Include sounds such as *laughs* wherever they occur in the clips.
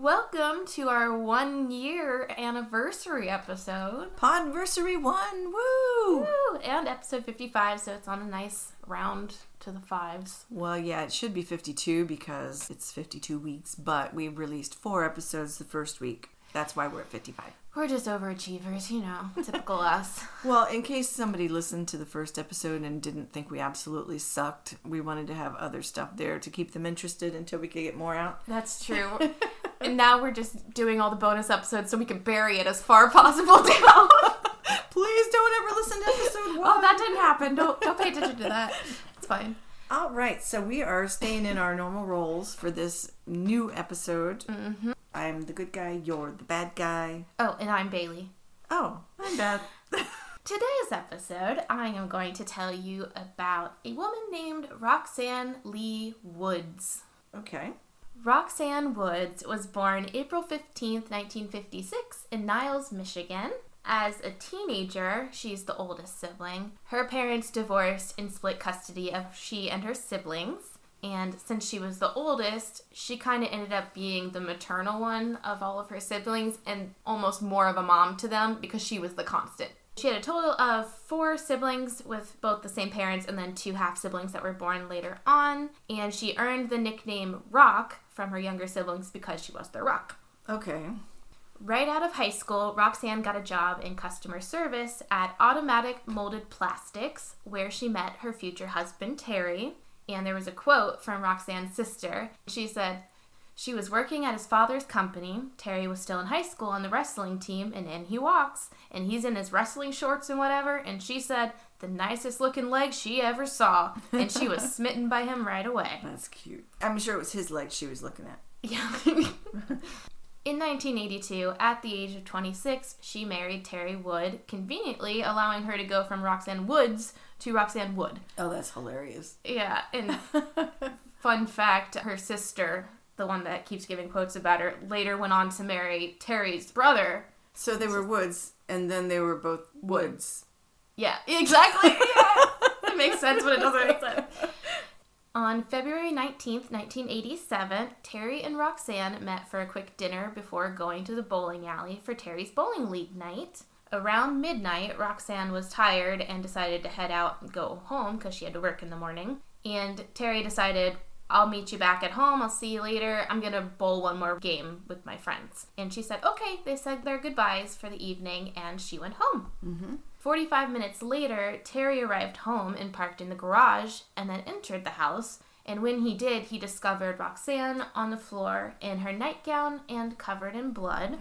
Welcome to our one year anniversary episode. Podversary one, woo! Woo! And episode 55, so it's on a nice round to the fives. Well, yeah, it should be 52 because it's 52 weeks, but we released four episodes the first week. That's why we're at 55. We're just overachievers, you know, typical *laughs* us. Well, in case somebody listened to the first episode and didn't think we absolutely sucked, we wanted to have other stuff there to keep them interested until we could get more out. That's true. *laughs* and now we're just doing all the bonus episodes so we can bury it as far *laughs* possible down. *laughs* Please don't ever listen to episode one. oh, that didn't happen. Don't don't pay attention to that. It's fine. All right, so we are staying in our normal roles for this new episode. Mm-hmm. I'm the good guy, you're the bad guy. Oh, and I'm Bailey. Oh, I'm Beth. *laughs* Today's episode, I am going to tell you about a woman named Roxanne Lee Woods. okay. Roxanne Woods was born April 15, 1956, in Niles, Michigan. As a teenager, she's the oldest sibling. Her parents divorced and split custody of she and her siblings. And since she was the oldest, she kind of ended up being the maternal one of all of her siblings and almost more of a mom to them because she was the constant. She had a total of four siblings with both the same parents and then two half siblings that were born later on. And she earned the nickname Rock from her younger siblings because she was their rock. Okay. Right out of high school, Roxanne got a job in customer service at Automatic Molded Plastics, where she met her future husband, Terry. And there was a quote from Roxanne's sister. She said, She was working at his father's company. Terry was still in high school on the wrestling team, and in he walks. And he's in his wrestling shorts and whatever. And she said, The nicest looking legs she ever saw. And she was *laughs* smitten by him right away. That's cute. I'm sure it was his legs she was looking at. Yeah. *laughs* In 1982, at the age of 26, she married Terry Wood, conveniently allowing her to go from Roxanne Woods to Roxanne Wood. Oh, that's hilarious. Yeah, and *laughs* fun fact her sister, the one that keeps giving quotes about her, later went on to marry Terry's brother. So they were Woods, and then they were both Woods. Yeah, *laughs* exactly. Yeah. it makes sense, but it doesn't make sense. *laughs* On February 19th, 1987, Terry and Roxanne met for a quick dinner before going to the bowling alley for Terry's bowling league night. Around midnight, Roxanne was tired and decided to head out and go home because she had to work in the morning. And Terry decided, I'll meet you back at home. I'll see you later. I'm going to bowl one more game with my friends. And she said, okay. They said their goodbyes for the evening and she went home. Mm-hmm. 45 minutes later, Terry arrived home and parked in the garage and then entered the house. And when he did, he discovered Roxanne on the floor in her nightgown and covered in blood.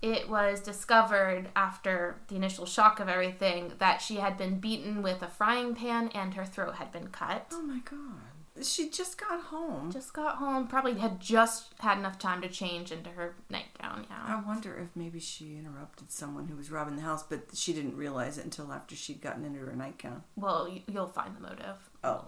It was discovered after the initial shock of everything that she had been beaten with a frying pan and her throat had been cut. Oh my god. She just got home. Just got home, probably had just had enough time to change into her nightgown, yeah. I wonder if maybe she interrupted someone who was robbing the house, but she didn't realize it until after she'd gotten into her nightgown. Well, you'll find the motive. Oh.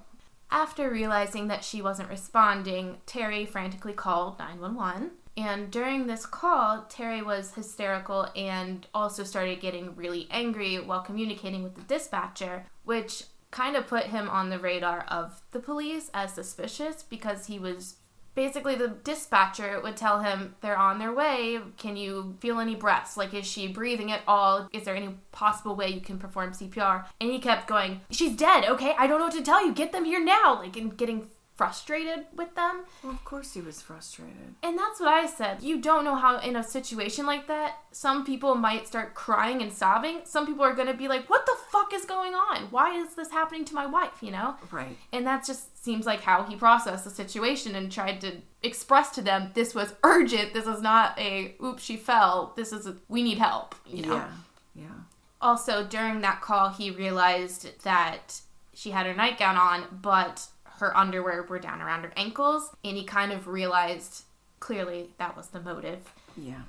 After realizing that she wasn't responding, Terry frantically called 911. And during this call, Terry was hysterical and also started getting really angry while communicating with the dispatcher, which kind of put him on the radar of the police as suspicious because he was basically the dispatcher would tell him they're on their way. Can you feel any breaths? Like is she breathing at all? Is there any possible way you can perform cpr and he kept going she's dead okay? I don't know what to tell you. Get them here now. Like and getting frustrated with them Well, of course he was frustrated. and that's what I said. You don't know how, in a situation like that, some people might start crying and sobbing. Some people are going to be like, What the fuck is going on? Why is this happening to my wife? You know? Right. And that just seems like how he processed the situation and tried to express to them this was urgent. This is not a oops, she fell. This is a we need help. You know? Yeah. Yeah. Also, during that call, he realized that she had her nightgown on, but her underwear were down around her ankles, and he kind of realized clearly that was the motive. Yeah.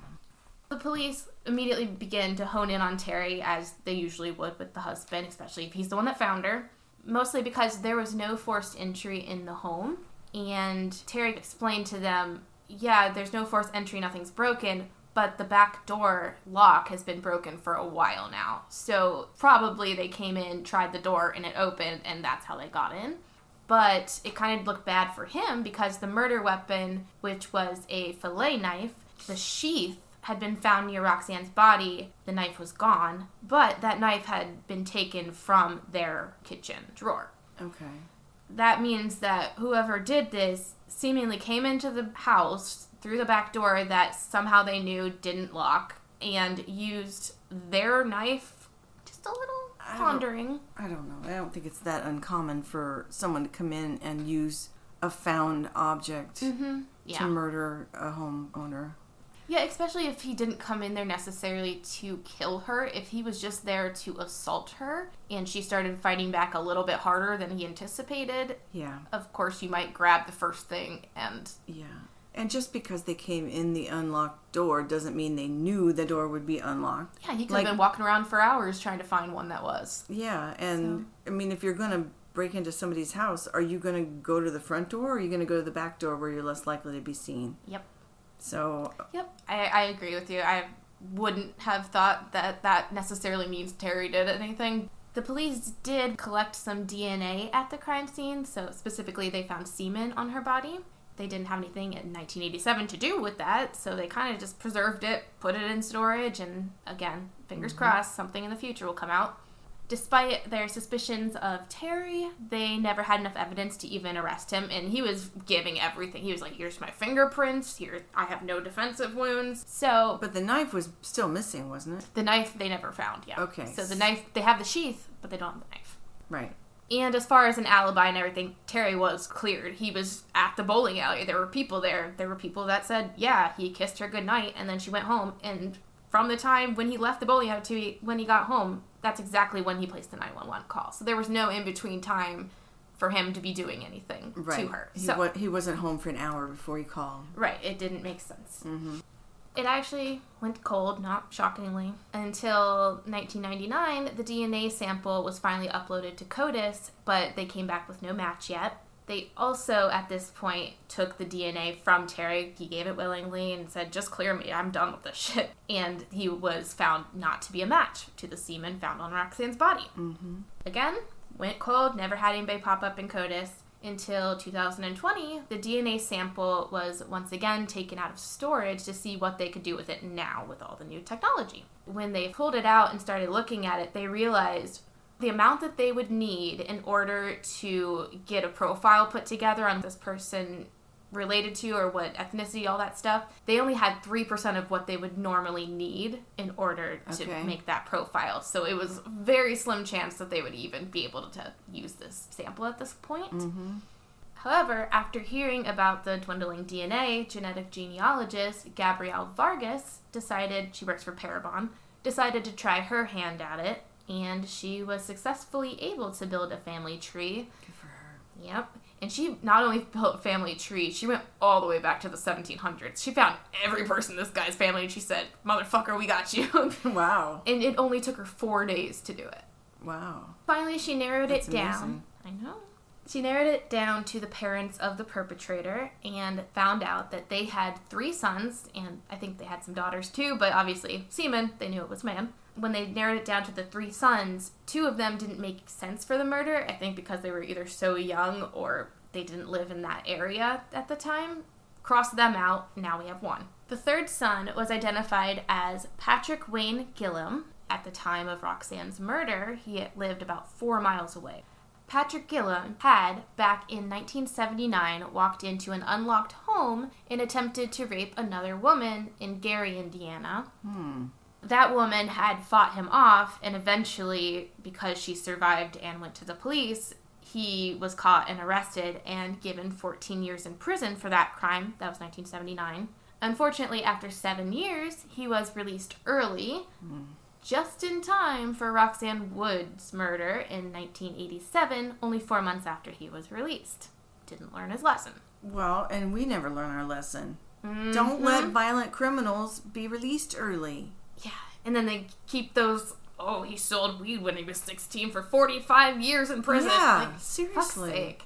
The police immediately begin to hone in on Terry as they usually would with the husband, especially if he's the one that found her. Mostly because there was no forced entry in the home, and Terry explained to them, yeah, there's no forced entry, nothing's broken, but the back door lock has been broken for a while now. So probably they came in, tried the door, and it opened, and that's how they got in. But it kind of looked bad for him because the murder weapon, which was a fillet knife, the sheath had been found near Roxanne's body. The knife was gone, but that knife had been taken from their kitchen drawer. Okay. That means that whoever did this seemingly came into the house through the back door that somehow they knew didn't lock and used their knife just a little I don't- pondering. I don't know. I don't think it's that uncommon for someone to come in and use a found object Mm-hmm. Yeah. to murder a homeowner. Yeah, especially if he didn't come in there necessarily to kill her. If he was just there to assault her and she started fighting back a little bit harder than he anticipated, Yeah. of course you might grab the first thing and Yeah. And just because they came in the unlocked door doesn't mean they knew the door would be unlocked. yeah, he could Like- have been walking around for hours trying to find one that was. Yeah, and I mean, if you're going to break into somebody's house, are you going to go to the front door or are you going to go to the back door where you're less likely to be seen? Yep. So, Yep. I, I agree with you. I wouldn't have thought that that necessarily means Terry did anything. The police did collect some DNA at the crime scene, so specifically they found semen on her body. They didn't have anything in 1987 to do with that, so they kind of just preserved it, put it in storage, and again, fingers mm-hmm. crossed, something in the future will come out. Despite their suspicions of Terry, they never had enough evidence to even arrest him, and he was giving everything. He was like, "Here's my fingerprints. Here, I have no defensive wounds." So, but the knife was still missing, wasn't it? the knife they never found. Yeah. Okay. So the knife, they have the sheath, but they don't have the knife. Right. And as far as an alibi and everything, Terry was cleared. He was at the bowling alley. There were people there. There were people that said, yeah, he kissed her goodnight and then she went home. And from the time when he left the bowling alley to when he got home, that's exactly when he placed the 911 call. So there was no in between time for him to be doing anything Right. to her. He, so, wa- he wasn't home for an hour before he called. right, it didn't make sense. Mm-hmm. It actually went cold, not shockingly, until 1999. The DNA sample was finally uploaded to CODIS, but they came back with no match yet. They also, at this point, took the DNA from Terry. He gave it willingly and said, Just clear me, I'm done with this shit. *laughs* And he was found not to be a match to the semen found on Roxanne's body. Mm-hmm. Again, went cold, never had anybody pop up in CODIS. Until 2020, the DNA sample was once again taken out of storage to see what they could do with it now with all the new technology. When they pulled it out and started looking at it, they realized the amount that they would need in order to get a profile put together on this person related to or what ethnicity, all that stuff, they only had 3% of what they would normally need in order to Okay. make that profile. So it was very slim chance that they would even be able to use this sample at this point. Mm-hmm. However, after hearing about the dwindling DNA, genetic genealogist Gabrielle Vargas decided, she works for Parabon, decided to try her hand at it, and she was successfully able to build a family tree. Good for her. Yep. And she not only built family tree, she went all the way back to the 1700s. She found every person in this guy's family and she said, Motherfucker, we got you. *laughs* *laughs* Wow. and it only took her four days to do it. Wow. Finally, she narrowed That's it down. I know. She narrowed it down to the parents of the perpetrator and found out that they had three sons, and I think they had some daughters too, but obviously, semen, they knew it was man. When they narrowed it down to the three sons, two of them didn't make sense for the murder, I think because they were either so young or they didn't live in that area at the time. Cross them out, now we have one. The third son was identified as Patrick Wayne Gillum. At the time of Roxanne's murder, he lived about four miles away. Patrick Gillum had, back in 1979, walked into an unlocked home and attempted to rape another woman in Gary, Indiana. Hmm. That woman had fought him off, and eventually, because she survived and went to the police, he was caught and arrested and given 14 years in prison for that crime. That was 1979. Unfortunately, after seven years, he was released early, just in time for Roxanne Wood's murder in 1987, only four months after he was released. Didn't learn his lesson. Well, and we never learn our lesson. Don't Mhm. let violent criminals be released early. Yeah, and then they keep those. Oh, he sold weed when he was 16 for 45 years in prison. Yeah, Like, seriously.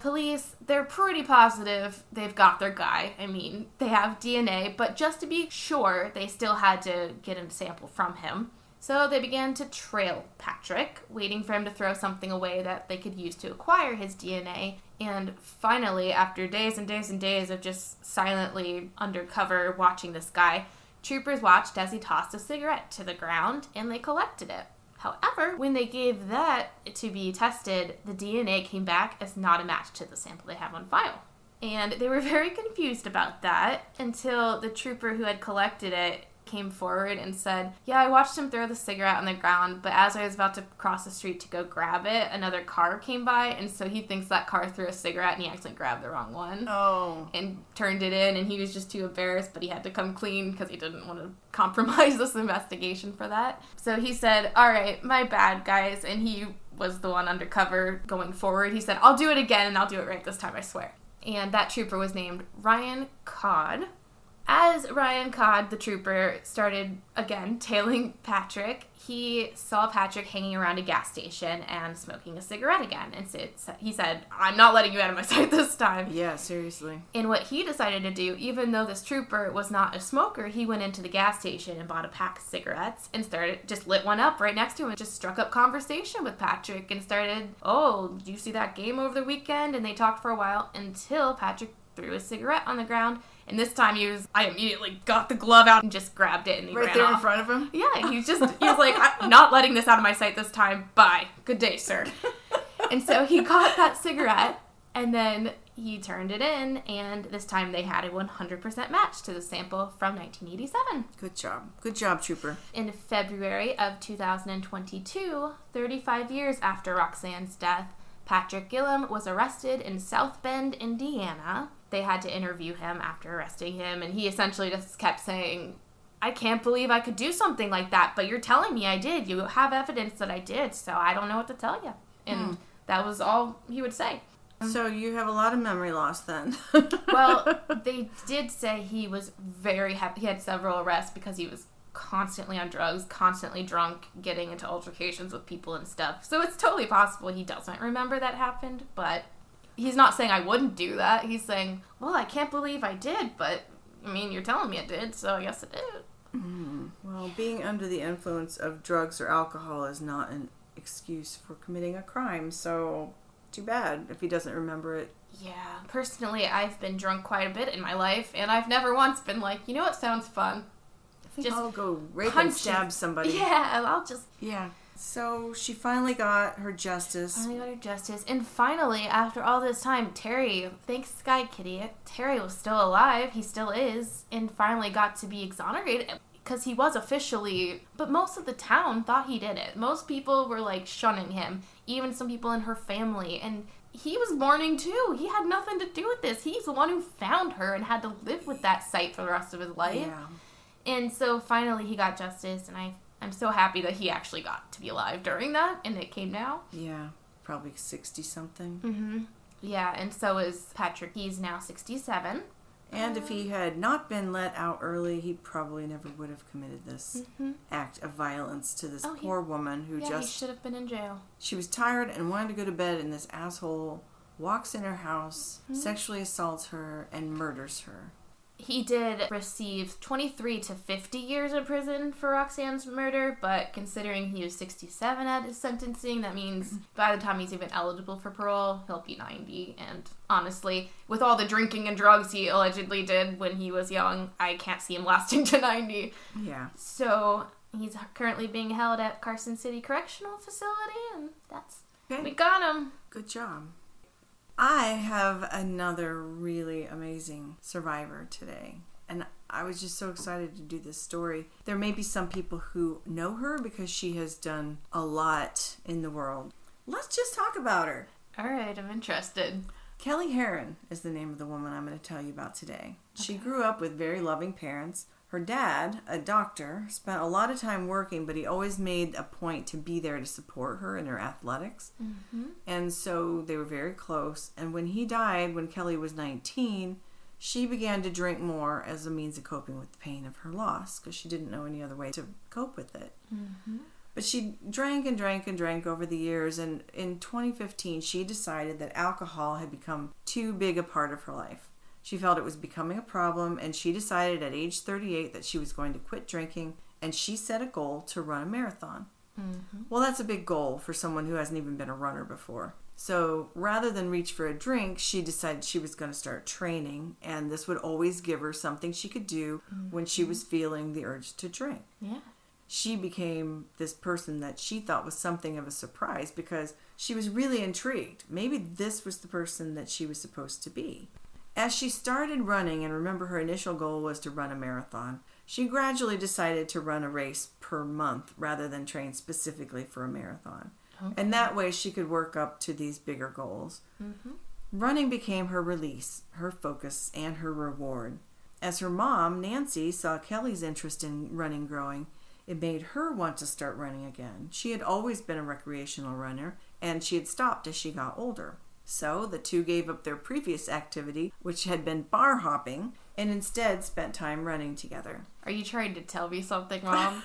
Police, they're pretty positive they've got their guy. I mean, they have DNA, but just to be sure, they still had to get a sample from him. So they began to trail Patrick, waiting for him to throw something away that they could use to acquire his DNA. And finally, after days and days and days of just silently undercover watching this guy, troopers watched as he tossed a cigarette to the ground and they collected it. However, when they gave that to be tested, the DNA came back as not a match to the sample they have on file. And they were *laughs* very confused about that until the trooper who had collected it came forward and said, Yeah, I watched him throw the cigarette on the ground, but as I was about to cross the street to go grab it, another car came by, and so he thinks that car threw a cigarette and he accidentally grabbed the wrong one. Oh. And turned it in, and he was just too embarrassed, but he had to come clean because he didn't want to *laughs* compromise this investigation for that. So he said, All right, my bad, guys. And he was the one undercover going forward. He said, I'll do it again, and I'll do it right this time, I swear. And that trooper was named Ryan Codd. As Ryan Codd, the trooper, started again tailing Patrick, he saw Patrick hanging around a gas station and smoking a cigarette again. And so he said, I'm not letting you out of my *laughs* sight this time. Yeah, seriously. And what he decided to do, even though this trooper was not a smoker, he went into the gas station and bought a pack of cigarettes and started just lit one up right next to him and just struck up conversation with Patrick and started, Oh, did you see that game over the weekend? And they talked for a while until Patrick threw a cigarette on the ground. And this time he was, I immediately got the glove out and just grabbed it and he Right ran there in front of him? Yeah, he's just *laughs* he was like, I'm not letting this out of my sight this time. Bye. Good day, sir. *laughs* and so he got that cigarette and then he turned it in and this time they had a 100% match to the sample from 1987. Good job. Good job, Trooper. In February of 2022, 35 years after Roxanne's death, Patrick Gillum was arrested in South Bend, Indiana. They had to interview him after arresting him, and he essentially just kept saying, I can't believe I could do something like that, but you're telling me I did. You have evidence that I did, so I don't know what to tell you. And hmm. that was all he would say. Um, so you have a lot of memory loss then. *laughs* Well, *laughs* they did say he was very happy. He had several arrests because he was constantly on drugs, constantly drunk, getting into altercations with people and stuff. So it's totally possible he doesn't remember that happened, but he's not saying I wouldn't do that. He's saying, well, I can't believe I did, but I mean, you're telling me it did, so I guess it did. Hmm. well, being under the influence of drugs or alcohol is not an excuse for committing a crime, so too bad if he doesn't remember it. Yeah, personally, I've been drunk quite a bit in my life, and I've never once been like, you know what sounds fun? I think Just I'll go rape punch and stab somebody. *laughs* Yeah, I'll just Yeah. So she finally got her justice. Finally got her justice. And finally, after all this time, Terry, thanks Sky Kitty, Terry was still alive. He still is. And finally got to be exonerated because he was officially. But most of the town thought he did it. Most people were like shunning him, even some people in her family. And he was mourning too. He had nothing to do with this. He's the one who found her and had to live with that sight for the rest of his life. Yeah. And so finally he got justice. And I, I'm so happy that he actually got to be alive during that. And it came now. Yeah. Probably 60 something. Mm-hmm. Yeah, and so is Patrick. He's now 67. And if he had not been let out early, he probably never would have committed this act of violence to this Mm-hmm. Oh, he- poor woman who Yeah, he just should have been in jail. she was tired and wanted to go to bed and this asshole walks in her house, Mm-hmm. sexually assaults her and murders her. He did receive 23 to 50 years in prison for Roxanne's murder, but considering he was 67 at his sentencing, that means mm-hmm. by the time he's even eligible for parole, he'll be 90. And honestly, with all the drinking and drugs he allegedly did when he was young, I can't see him lasting to 90. Yeah. So he's currently being held at Carson City Correctional Facility, and that's Okay. we got him. Good job. I have another really amazing survivor today. And I was just so excited to do this story. There may be some people who know her because she has done a lot in the world. Let's just talk about her. All right, I'm interested. Kelly Herron is the name of the woman I'm going to tell you about today. She grew up with very loving parents. Her dad, a doctor, spent a lot of time working, but he always made a point to be there to support her in her athletics. Mm-hmm. And so they were very close. And when he died, when Kelly was 19, she began to drink more as a means of coping with the pain of her loss because she didn't know any other way to cope with it. Mm-hmm. But she drank and drank and drank over the years, and in 2015, she decided that alcohol had become too big a part of her life. She felt it was becoming a problem, and she decided at age 38 that she was going to quit drinking and she set a goal to run a marathon. Mm-hmm. Well, that's a big goal for someone who hasn't even been a runner before. So rather than reach for a drink, she decided she was going to start training, and this would always give her something she could do when she was feeling the urge to drink. Yeah. She became this person that she thought was something of a surprise because she was really intrigued. Maybe this was the person that she was supposed to be. As she started running, and remember her initial goal was to run a marathon, she gradually decided to run a race per month rather than train specifically for a marathon. And that way she could work up to these bigger goals. Mm-hmm. Running became her release, her focus, and her reward. As her mom, Nancy, saw Kelly's interest in running growing, it made her want to start running again. She had always been a recreational runner, and she had stopped as she got older. So the two gave up their previous activity, which had been bar hopping, and instead spent time running together. Are you trying to tell me something, *laughs* Mom?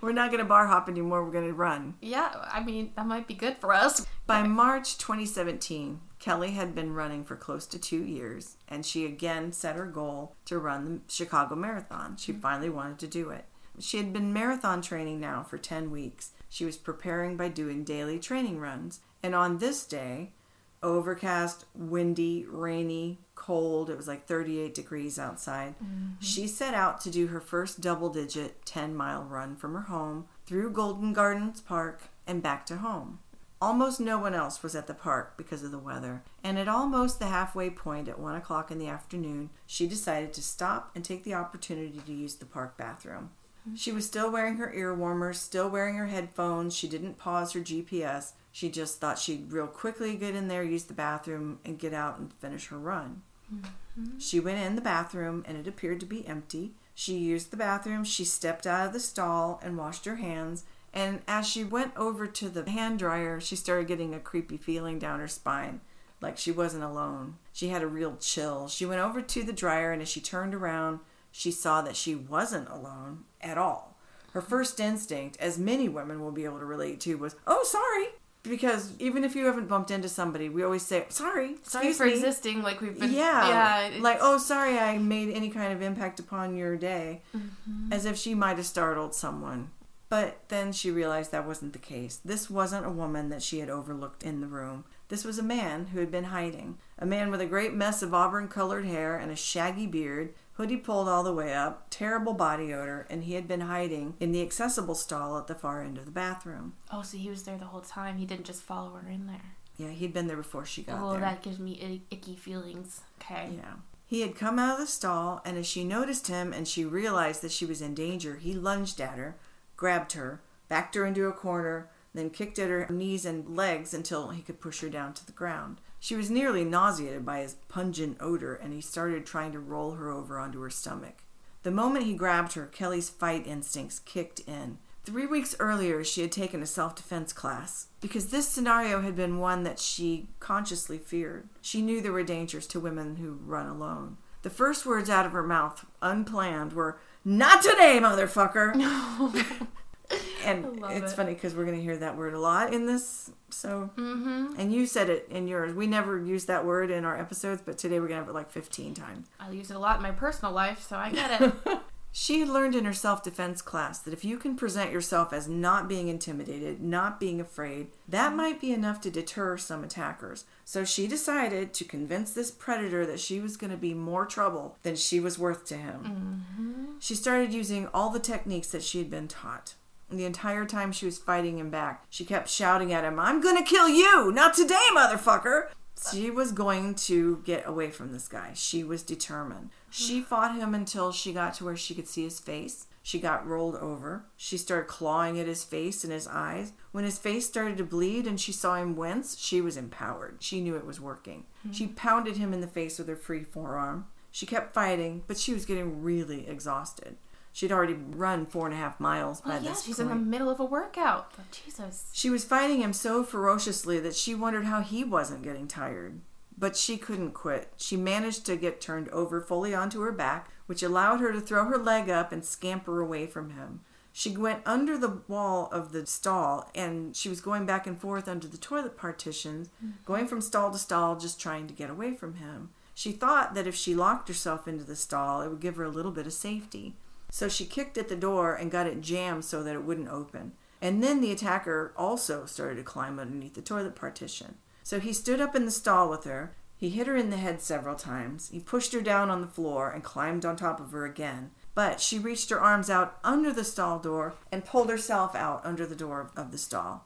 we're not going to bar hop anymore, we're going to run. yeah, I mean, that might be good for us. By March 2017, Kelly had been running for close to two years, and she again set her goal to run the Chicago Marathon. She mm-hmm. finally wanted to do it. She had been marathon training now for 10 weeks. She was preparing by doing daily training runs. And on this day, overcast, windy, rainy, cold, it was like 38 degrees outside, mm-hmm. she set out to do her first double digit 10 mile run from her home through Golden Gardens Park and back to home. Almost no one else was at the park because of the weather, and at almost the halfway point at one o'clock in the afternoon, she decided to stop and take the opportunity to use the park bathroom. Mm-hmm. She was still wearing her ear warmers, still wearing her headphones. She didn't pause her GPS. She just thought she'd real quickly get in there, use the bathroom, and get out and finish her run. Mm-hmm. She went in the bathroom and it appeared to be empty. She used the bathroom, she stepped out of the stall and washed her hands. And as she went over to the hand dryer, she started getting a creepy feeling down her spine, like she wasn't alone. She had a real chill. She went over to the dryer and as she turned around, she saw that she wasn't alone at all. Her first instinct, as many women will be able to relate to, was, "Oh, sorry." Because even if you haven't bumped into somebody, we always say, "Sorry, Sorry for me." existing like we've been. Yeah, Yeah. like, "Oh, sorry, I made any kind of impact upon your day," Mm-hmm. as if she might have startled someone. But then she realized that wasn't the case. This wasn't a woman that she had overlooked in the room. This was a man who had been hiding. A man with a great mess of auburn colored hair and a shaggy beard, hoodie pulled all the way up, terrible body odor, and he had been hiding in the accessible stall at the far end of the bathroom. Oh, so he was there the whole time. He didn't just follow her in there. Yeah, he'd been there before she got oh, there. Oh, that gives me icky feelings. Okay. Yeah. He had come out of the stall, and as she noticed him and she realized that she was in danger, he lunged at her, grabbed her, backed her into a corner, then kicked at her knees and legs until he could push her down to the ground. She was nearly nauseated by his pungent odor, and he started trying to roll her over onto her stomach. The moment he grabbed her, Kelly's fight instincts kicked in. Three weeks earlier, she had taken a self defense class because this scenario had been one that she consciously feared. She knew there were dangers to women who run alone. The first words out of her mouth, unplanned, were, Not today, motherfucker! *laughs* No. and it's it. funny because we're going to hear that word a lot in this. So, Mm-hmm. and you said it in yours. We never use that word in our episodes, but today we're to have it like 15 times. I use it a lot in my personal life, so I get it. *laughs* She had learned in her self defense class that if you can present yourself as not being intimidated, not being afraid, that might be enough to deter some attackers. So she decided to convince this predator that she was going to be more trouble than she was worth to him. She started using all the techniques that she had been taught. And the entire time she was fighting him back, she kept shouting at him, I'm to kill you! Not today, motherfucker! She was going to get away from this guy. She was determined. She *sighs* fought him until she got to where she could see his face. She got rolled over. She started clawing at his face and his eyes. When his face started to bleed and she saw him wince, she was empowered. She knew it was working. Hmm. She pounded him in the face with her free forearm. She kept fighting, but she was getting really exhausted. She'd already run four and a half miles by Well, yeah, this she's point. in the middle of a workout. Oh, Jesus. She was fighting him so ferociously that she wondered how he wasn't getting tired. But she couldn't quit. She managed to get turned over fully onto her back, which allowed her to throw her leg up and scamper away from him. She went under the wall of the stall and she was going back and forth under the toilet partitions, mm-hmm. going from stall to stall, just trying to get away from him. She thought that if she locked herself into the stall, it would give her a little bit of safety. So she kicked at the door and got it jammed so that it wouldn't open. And then the attacker also started to climb underneath the toilet partition. So he stood up in the stall with her. He hit her in the head several times. He pushed her down on the floor and climbed on top of her again. But she reached her arms out under the stall door and pulled herself out under the door of the stall.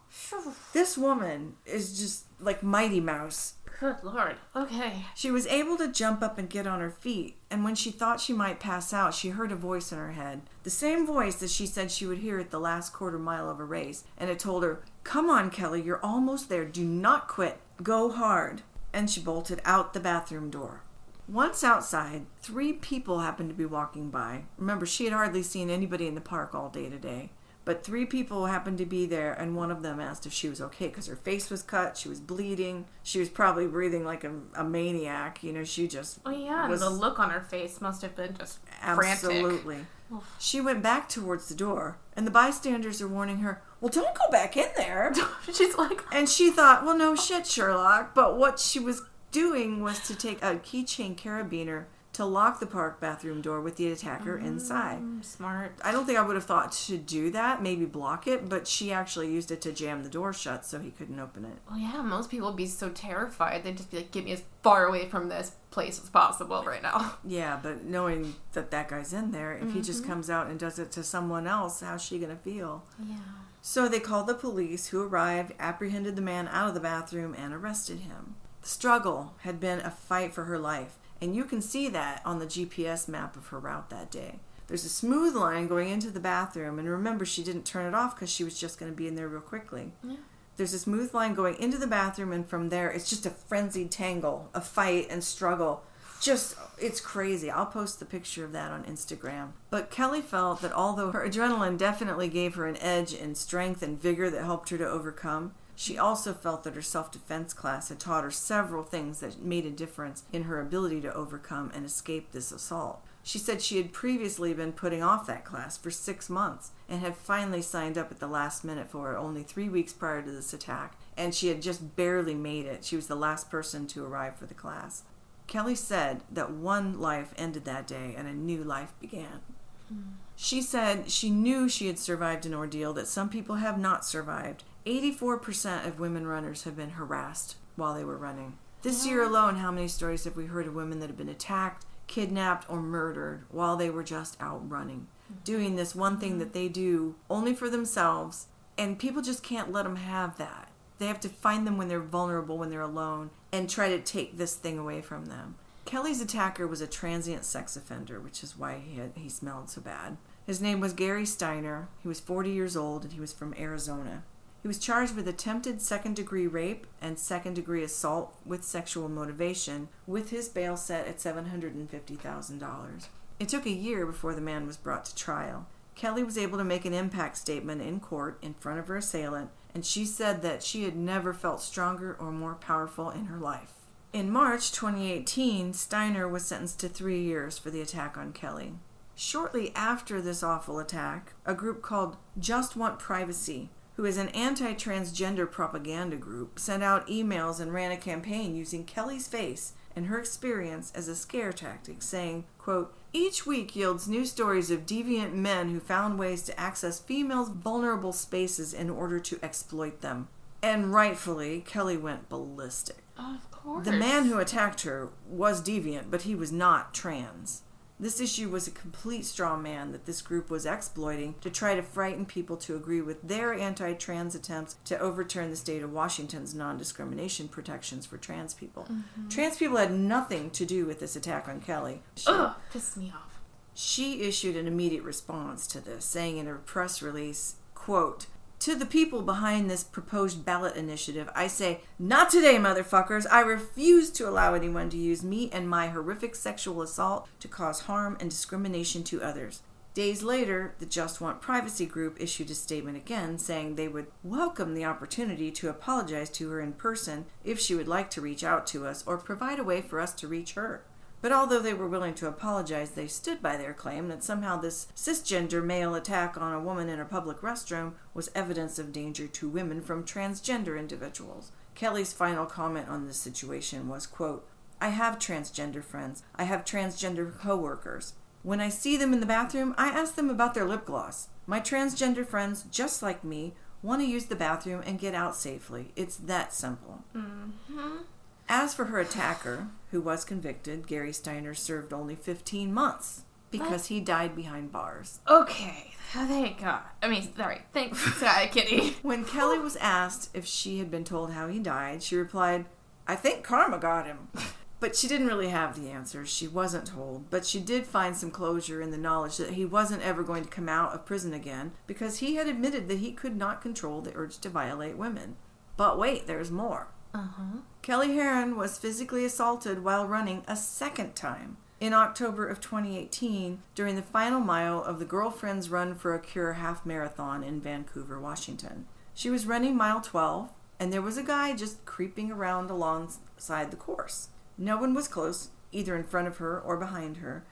This woman is just like Mighty Mouse. Good lord. Okay. She was able to jump up and get on her feet, and when she thought she might pass out, she heard a voice in her head. The same voice that she said she would hear at the last quarter mile of a race, and it told her, Come on, Kelly, you're almost there. Do not quit. Go hard. And she bolted out the bathroom door. Once outside, three people happened to be walking by. Remember, she had hardly seen anybody in the park all day today. But three people happened to be there, and one of them asked if she was okay because her face was cut, she was bleeding, she was probably breathing like a, a maniac. You know, she just Oh yeah, was and the look on her face must have been just absolutely. frantic. She went back towards the door, and the bystanders are warning her, "Well, don't go back in there." *laughs* She's like, And she thought, well, no shit, Sherlock. But what she was doing was to take a keychain carabiner to lock the park bathroom door with the attacker inside. "Mm, smart. I don't think I would have thought to do that, maybe block it, but she actually used it to jam the door shut so he couldn't open it. Well, yeah, most people would be so terrified. They'd just be like, get me as far away from this place as possible right now. *laughs* Yeah, but knowing that that guy's in there, if he just comes out and does it to someone else, how's she going to feel? Yeah. So they called the police, who arrived, apprehended the man out of the bathroom, and arrested him. The struggle had been a fight for her life, and you can see that on the GPS map of her route that day. There's a smooth line going into the bathroom, and remember, she didn't turn it off because she was just going to be in there real quickly. Yeah. There's a smooth line going into the bathroom, and from there, it's just a frenzied tangle, a fight and struggle. Just, it's crazy. I'll post the picture of that on Instagram. But Kelly felt that although her adrenaline definitely gave her an edge in strength and vigor that helped her to overcome, she also felt that her self defense class had taught her several things that made a difference in her ability to overcome and escape this assault. She said she had previously been putting off that class for six months and had finally signed up at the last minute for it only three weeks prior to this attack, and she had just barely made it. She was the last person to arrive for the class. Kelly said that one life ended that day and a new life began. Hmm. She said she knew she had survived an ordeal that some people have not survived. 84% of women runners have been harassed while they were running. This year alone, how many stories have we heard of women that have been attacked, kidnapped, or murdered while they were just out running? Mm-hmm. Doing this one thing that they do only for themselves, and people just can't let them have that. They have to find them when they're vulnerable, when they're alone, and try to take this thing away from them. Kelly's attacker was a transient sex offender, which is why he, had, he smelled so bad. His name was Gary Steiner. He was 40 years old and he was from Arizona. He was charged with attempted second degree rape and second degree assault with sexual motivation, with his bail set at $750,000. It took a year before the man was brought to trial. Kelly was able to make an impact statement in court in front of her assailant, and she said that she had never felt stronger or more powerful in her life. In March 2018, Steiner was sentenced to three years for the attack on Kelly. Shortly after this awful attack, a group called Just Want Privacy, who is an anti transgender propaganda group, sent out emails and ran a campaign using Kelly's face and her experience as a scare tactic, saying, quote, Each week yields new stories of deviant men who found ways to access females' vulnerable spaces in order to exploit them. And rightfully, Kelly went ballistic. Of course. The man who attacked her was deviant, but he was not trans. This issue was a complete straw man that this group was exploiting to try to frighten people to agree with their anti trans attempts to overturn the state of Washington's non discrimination protections for trans people. Mm-hmm. Trans people had nothing to do with this attack on Kelly. She, Ugh, pissed me off. she issued an immediate response to this, saying in a press release, quote, to the people behind this proposed ballot initiative, I say, not today, motherfuckers. I refuse to allow anyone to use me and my horrific sexual assault to cause harm and discrimination to others. Days later, the Just Want Privacy group issued a statement again saying they would welcome the opportunity to apologize to her in person if she would like to reach out to us or provide a way for us to reach her. But although they were willing to apologize, they stood by their claim that somehow this cisgender male attack on a woman in a public restroom was evidence of danger to women from transgender individuals. Kelly's final comment on this situation was, quote, I have transgender friends. I have transgender coworkers. When I see them in the bathroom, I ask them about their lip gloss. My transgender friends, just like me, want to use the bathroom and get out safely. It's that simple. Mm-hmm. As for her attacker, who was convicted, Gary Steiner served only 15 months because What? he died behind bars. Okay. Thank God. I mean, sorry. Thanks, *laughs* sorry, Kitty. When Kelly was asked if she had been told how he died, she replied, I think karma got him. But she didn't really have the answers. She wasn't told. But she did find some closure in the knowledge that he wasn't ever going to come out of prison again because he had admitted that he could not control the urge to violate women. But wait, there's more. Uh huh. Kelly Herron was physically assaulted while running a second time in October of 2018 during the final mile of the Girlfriends Run for a Cure half marathon in Vancouver, Washington. She was running mile 12, and there was a guy just creeping around alongside the course. No one was close, either in front of her or behind her,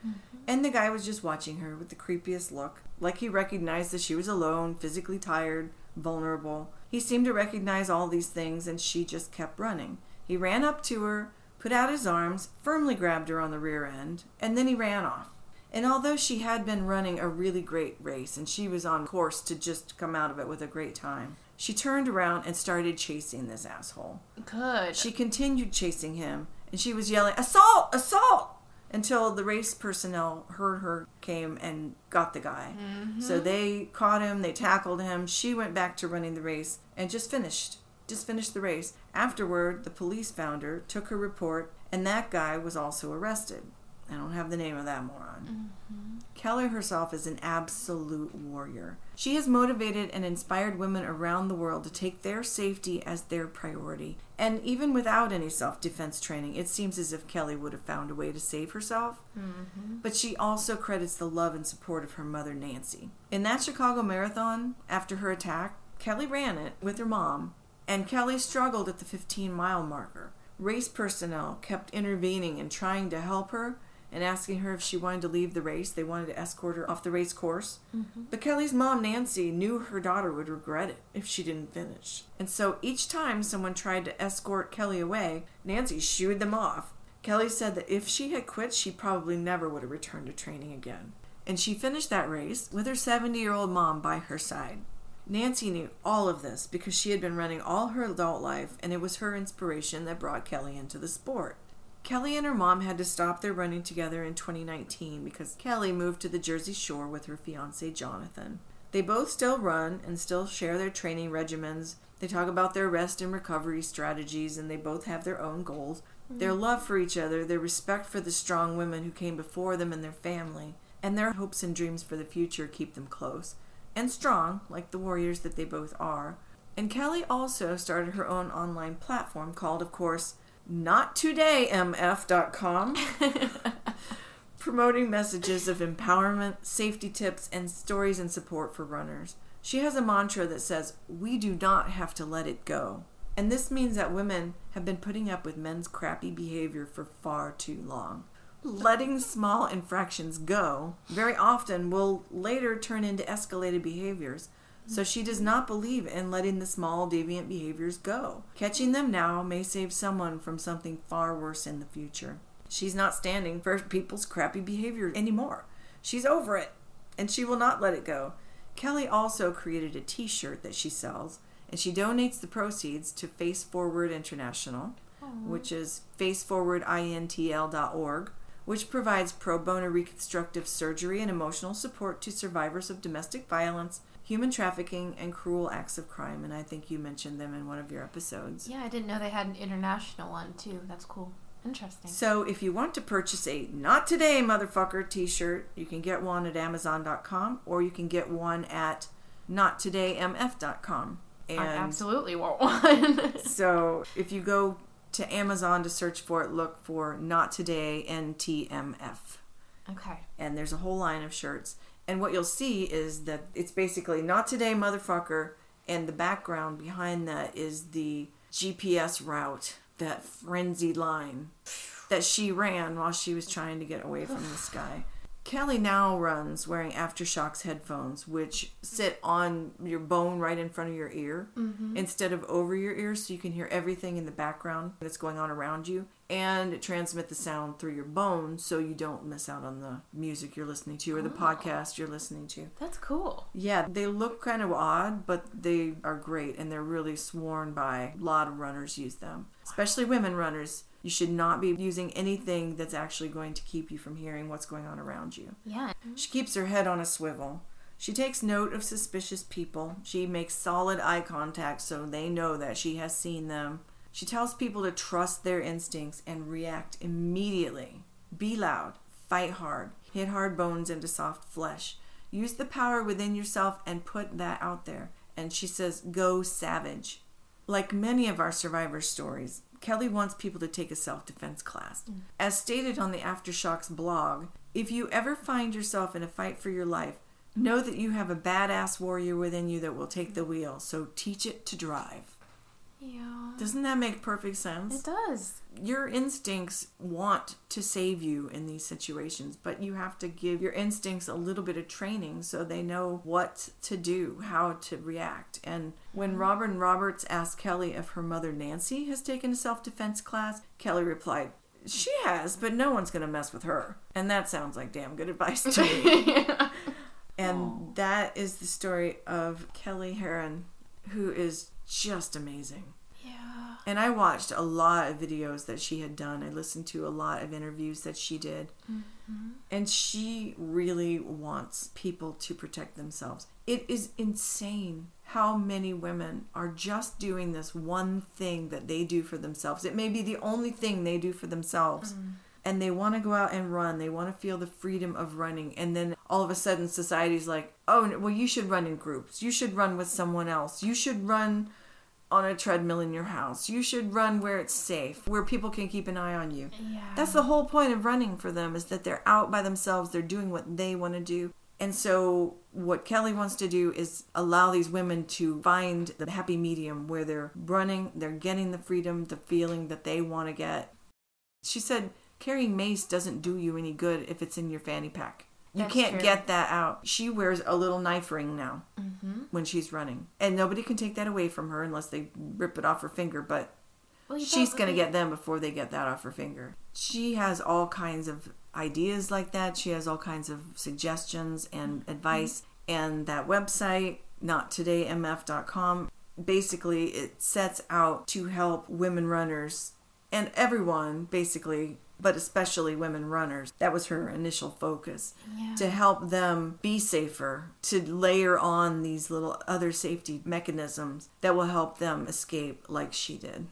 and the guy was just watching her with the creepiest look, like he recognized that she was alone, physically tired, vulnerable. He seemed to recognize all these things, and she just kept running. He ran up to her, put out his arms, firmly grabbed her on the rear end, and then he ran off. And although she had been running a really great race and she was on course to just come out of it with a great time, she turned around and started chasing this asshole. Good. She continued chasing him, and she was yelling, Assault! Assault! Until the race personnel heard her, came and got the guy. Mm-hmm. So they caught him, they tackled him. She went back to running the race and just finished. Just finished the race. Afterward, the police found her, took her report, and that guy was also arrested. I don't have the name of that moron. Mm-hmm. Keller herself is an absolute warrior. She has motivated and inspired women around the world to take their safety as their priority. And even without any self defense training, it seems as if Kelly would have found a way to save herself. Mm-hmm. But she also credits the love and support of her mother, Nancy. In that Chicago Marathon, after her attack, Kelly ran it with her mom, and Kelly struggled at the 15 mile marker. Race personnel kept intervening and trying to help her and asking her if she wanted to leave the race. They wanted to escort her off the race course. Mm-hmm. But Kelly's mom, Nancy, knew her daughter would regret it if she didn't finish. And so each time someone tried to escort Kelly away, Nancy shooed them off. Kelly said that if she had quit, she probably never would have returned to training again. And she finished that race with her 70 year old mom by her side. Nancy knew all of this because she had been running all her adult life, and it was her inspiration that brought Kelly into the sport. Kelly and her mom had to stop their running together in 2019 because Kelly moved to the Jersey Shore with her fiance Jonathan. They both still run and still share their training regimens. They talk about their rest and recovery strategies, and they both have their own goals. Mm-hmm. Their love for each other, their respect for the strong women who came before them and their family, and their hopes and dreams for the future keep them close and strong, like the warriors that they both are. And Kelly also started her own online platform called, of course, NotTodayMF.com, *laughs* promoting messages of empowerment, safety tips, and stories and support for runners. She has a mantra that says, We do not have to let it go. And this means that women have been putting up with men's crappy behavior for far too long. Letting small infractions go very often will later turn into escalated behaviors. So she does not believe in letting the small deviant behaviors go. Catching them now may save someone from something far worse in the future. She's not standing for *laughs* people's crappy behavior anymore. She's over it, and she will not let it go. Kelly also created a t shirt that she sells, and she donates the proceeds to Face Forward International, which is faceforwardintl.org, which provides pro bono reconstructive surgery and emotional support to survivors of domestic violence, human trafficking, and cruel acts of crime. And I think you mentioned them in one of your episodes. yeah, I didn't know they had an international one too. That's cool. Interesting. So if you want to purchase a Not Today Motherfucker t shirt, you can get one at Amazon.com or you can get one at NotTodayMF.com. And I absolutely want one. *laughs* so if you go to Amazon to search for it, look for Not Today NTMF. okay. And there's a whole line of shirts. And what you'll see is that it's basically Not Today Motherfucker, and the background behind that is the GPS route, that frenzied line that she ran while she was trying to get away from this *sighs* guy. Kelly now runs wearing AfterShokz headphones, which sit on your bone right in front of your ear mm-hmm. instead of over your ear, so you can hear everything in the background that's going on around you and transmit the sound through your bone so you don't miss out on the music you're listening to or the oh. podcast you're listening to. That's cool. Yeah, they look kind of odd, but they are great and they're really sworn by. A lot of runners use them, especially women runners. You should not be using anything that's actually going to keep you from hearing what's going on around you. Yeah. She keeps her head on a swivel. She takes note of suspicious people. She makes solid eye contact so they know that she has seen them. She tells people to trust their instincts and react immediately. Be loud, fight hard, hit hard bones into soft flesh. Use the power within yourself and put that out there. And she says, go savage. Like many of our survivor stories, Kelly wants people to take a self defense class. Mm. As stated on the AfterShokz blog, if you ever find yourself in a fight for your life, know that you have a badass warrior within you that will take the wheel, so teach it to drive. Yeah. Doesn't that make perfect sense? It does. Your instincts want to save you in these situations, but you have to give your instincts a little bit of training so they know what to do, how to react. And when mm-hmm. Robin Roberts asked Kelly if her mother Nancy has taken a self defense class, Kelly replied, She has, but no one's going to mess with her. And that sounds like damn good advice to me. *laughs* And that is the story of Kelly Herron, who is just amazing. yeah. And I watched a lot of videos that she had done. I listened to a lot of interviews that she did. Mm-hmm. And she really wants people to protect themselves. It is insane how many women are just doing this one thing that they do for themselves. It may be the only thing they do for themselves. Mm-hmm. And they want to go out and run. They want to feel the freedom of running. And then all of a sudden, society's like, oh, well, you should run in groups. You should run with someone else. You should run on a treadmill in your house. You should run where it's safe, where people can keep an eye on you. Yeah. That's the whole point of running for them is that they're out by themselves, they're doing what they want to do. And so what Kelly wants to do is allow these women to find the happy medium where they're running, they're getting the freedom, the feeling that they want to get. She said carrying mace doesn't do you any good if it's in your fanny pack. You That's can't true. get that out. She wears a little knife ring now Mm-hmm. when she's running. And nobody can take that away from her unless they rip it off her finger, but Well, she's going to get them before they get that off her finger. She has all kinds of ideas like that. She has all kinds of suggestions and advice. And that website, nottodayMF.com, basically it sets out to help women runners and everyone, basically, but especially women runners. That was her initial focus Yeah. to help them be safer, to layer on these little other safety mechanisms that will help them escape like she did.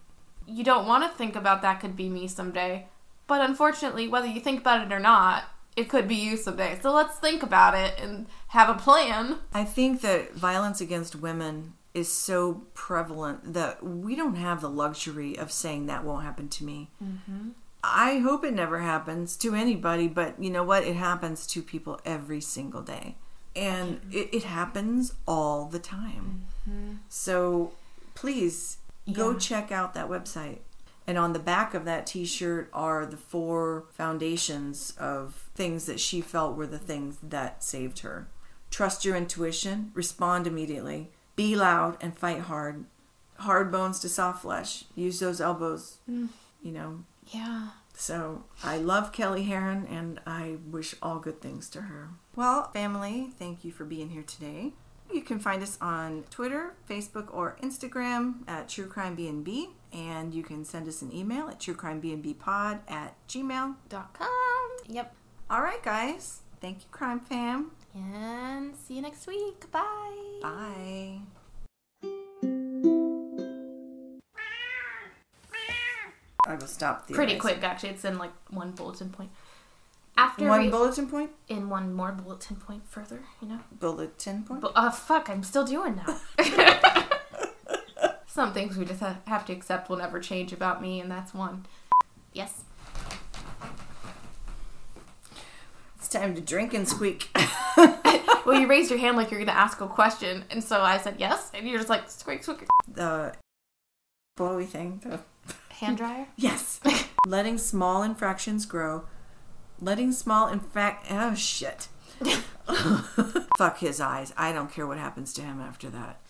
you don't want to think about that could be me someday. But unfortunately, whether you think about it or not, it could be you someday. So let's think about it and have a plan. I think that violence against women is so prevalent that we don't have the luxury of saying that won't happen to me. Mm-hmm. I hope it never happens to anybody, but you know what? It happens to people every single day. And it, it happens all the time. Mm-hmm. So please go Yeah. check out that website. And on the back of that t shirt are the four foundations of things that she felt were the things that saved her. Trust your intuition, respond immediately, be loud and fight hard. Hard bones to soft flesh. Use those elbows, mm. you know. Yeah. So I love Kelly Herron and I wish all good things to her. Well, family, thank you for being here today. You can find us on Twitter, Facebook, or Instagram at True Crime BNB, and you can send us an email at truecrimebnbpod at gmail. Dot com. Yep. All right, guys. Thank you, Crime Fam. And see you next week. Bye. Bye. Will stop the Pretty quick, actually. It's in like one bulletin point. After One we, bulletin point? in one more bulletin point further, you know. Bulletin point? But uh, fuck, I'm still doing that. *laughs* Some things we just have to accept will never change about me, and that's one. Yes. It's time to drink and squeak. *laughs* Well, you raised your hand like you're gonna ask a question, and so I said yes, and you're just like squeak squeak. the blowy thing. The, Hand mm. dryer. yes. *laughs* Letting small infractions grow letting small infect. Oh shit. *laughs* *laughs* Fuck his eyes. I don't care what happens to him after that.